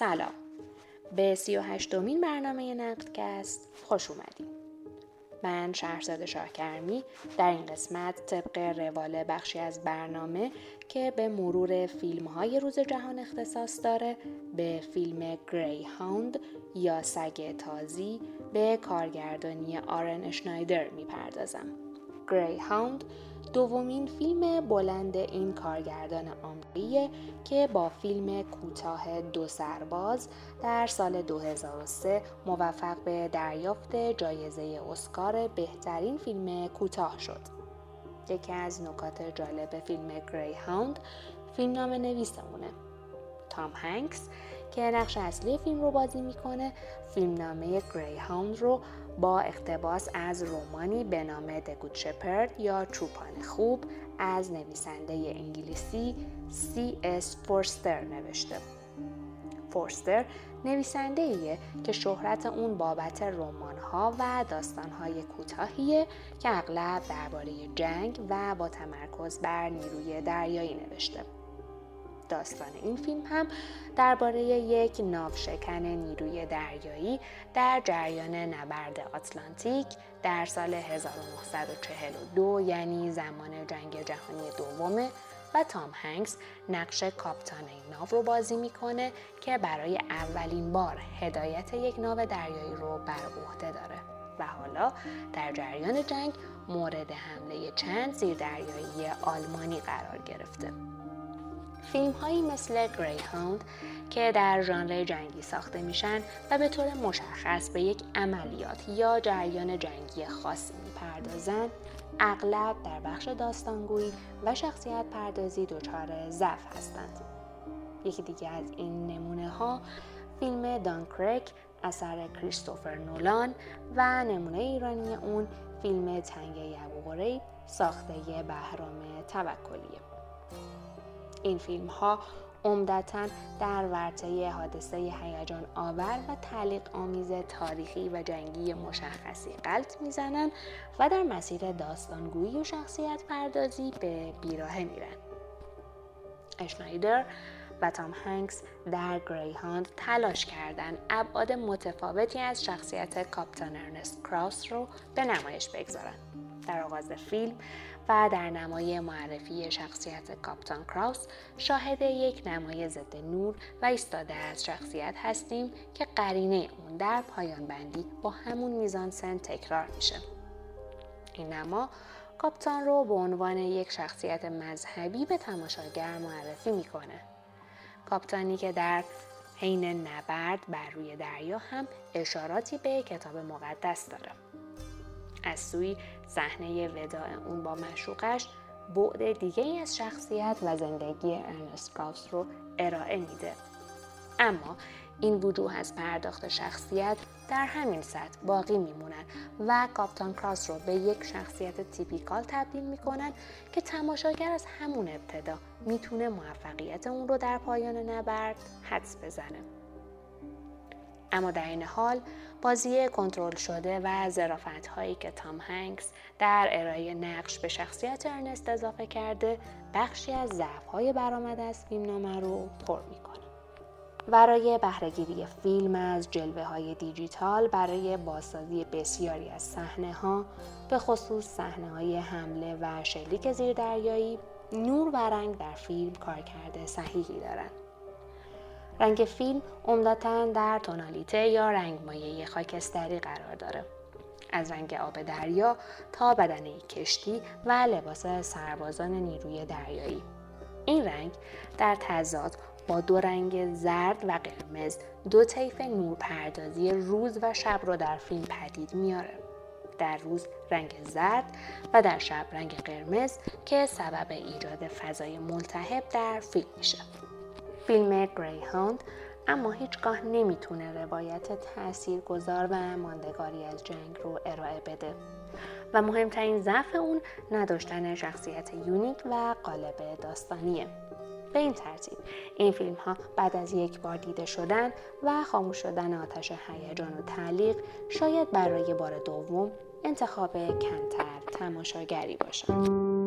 سلام به سی و هشتمین برنامه نقدکست خوش اومدیم من شهرزاد شاهکرمی در این قسمت طبق روال بخشی از برنامه که به مرور فیلم های روز جهان اختصاص داره به فیلم گری هاوند یا سگ تازی به کارگردانی آرن اشنایدر می‌پردازم. گری هاوند دومین فیلم بلند این کارگردان آمریکاییه که با فیلم کوتاه دو سرباز در سال 2003 موفق به دریافت جایزه اسکار بهترین فیلم کوتاه شد. یکی از نکات جالب فیلم گری هاوند فیلم نام نویسمونه تام هنکس که نقش اصلی فیلم رو بازی می‌کنه فیلمنامه گری هاوند رو با اقتباس از رومانی به نام Good Shepherd یا چوپان خوب از نویسنده انگلیسی سی اس فورستر نوشته. فورستر نویسنده ایه که شهرت اون بابت رمان ها و داستان های کوتاهیه که اغلب درباره جنگ و با تمرکز بر نیروی دریایی نوشته. داستان این فیلم هم درباره یک ناوشکن نیروی دریایی در جریان نبرد آتلانتیک در سال 1942 یعنی زمان جنگ جهانی دومه و تام هنگس نقش کاپتان این ناو رو بازی می‌کنه که برای اولین بار هدایت یک ناو دریایی رو بر عهده داره و حالا در جریان جنگ مورد حمله چند زیردریایی آلمانی قرار گرفته. فیلم هایی مثل هاوند که در ژانر جنگی ساخته میشن و به طور مشخص به یک عملیات یا جریان جنگی خاصی می‌پردازند اغلب در بخش داستانگویی و شخصیت پردازی دچار ضعف هستند. یکی دیگه از این نمونه ها فیلم دانکرک اثر کریستوفر نولان و نمونه ایرانی اون فیلم تنگه ابو ساخته بهرام توکلیه. این فیلم ها عمدتا در ورطه حادثه هیجان آور و تعلیق آمیز تاریخی و جنگی مشخصی غلط می‌زنند و در مسیر داستانگویی و شخصیت پردازی به بیراهه میرن. اشنایدر و تام هنگس در گریهاند تلاش کردند ابعاد متفاوتی از شخصیت کاپتان ارنست کراوس رو به نمایش بگذارند. در آغاز فیلم و در نمای معرفی شخصیت کاپتان کراوس شاهد یک نمای ضد نور و ایستاده از شخصیت هستیم که قرینه اون در پایان بندی با همون میزان سن تکرار میشه. این نما کاپتان رو به عنوان یک شخصیت مذهبی به تماشاگر معرفی می‌کنه. کاپتانی که در حین نبرد بر روی دریا هم اشاراتی به کتاب مقدس داره. از سوی صحنه وداع اون با مشوقش بعد دیگه ای از شخصیت و زندگی ارنست کراوس رو ارائه میده. اما این وجوه از پرداخت شخصیت در همین سطح باقی میمونن و کاپتان کراس رو به یک شخصیت تیپیکال تبدیل می‌کنن که تماشاگر از همون ابتدا می‌تونه موفقیت اون رو در پایان نبرد حدس بزنه. اما در این حال بازی کنترل شده و زرافت هایی که تام هنگس در ارائه نقش به شخصیت ارنست اضافه کرده بخشی از ضعف های برآمده از فیلمنامه رو پر می‌کنه. برای بهرهگیری فیلم از جلوه های دیجیتال برای بازسازی بسیاری از صحنه ها به خصوص صحنه های حمله و شلیک زیردریایی نور و رنگ در فیلم کارکرد صحیحی دارند. رنگ فیلم عمدتا در تونالیته یا رنگ مایه خاکستری قرار داره. از رنگ آب دریا تا بدنه کشتی و لباس سربازان نیروی دریایی. این رنگ در تضاد با دو رنگ زرد و قرمز دو طیف نورپردازی روز و شب رو در فیلم پدید میاره. در روز رنگ زرد و در شب رنگ قرمز که سبب ایجاد فضای ملتهب در فیلم میشه. فیلم گریهاند اما هیچگاه نمی‌تونه روایت گذار و ماندگاری از جنگ رو ارائه بده. و مهمترین ضعف اون نداشتن شخصیت یونیک و قالب داستانیه. به این ترتیب این فیلم ها بعد از یک بار دیده شدن و خاموش شدن آتش هیجان و تعلیق شاید برای بار دوم انتخاب کمتر تماشاگری باشند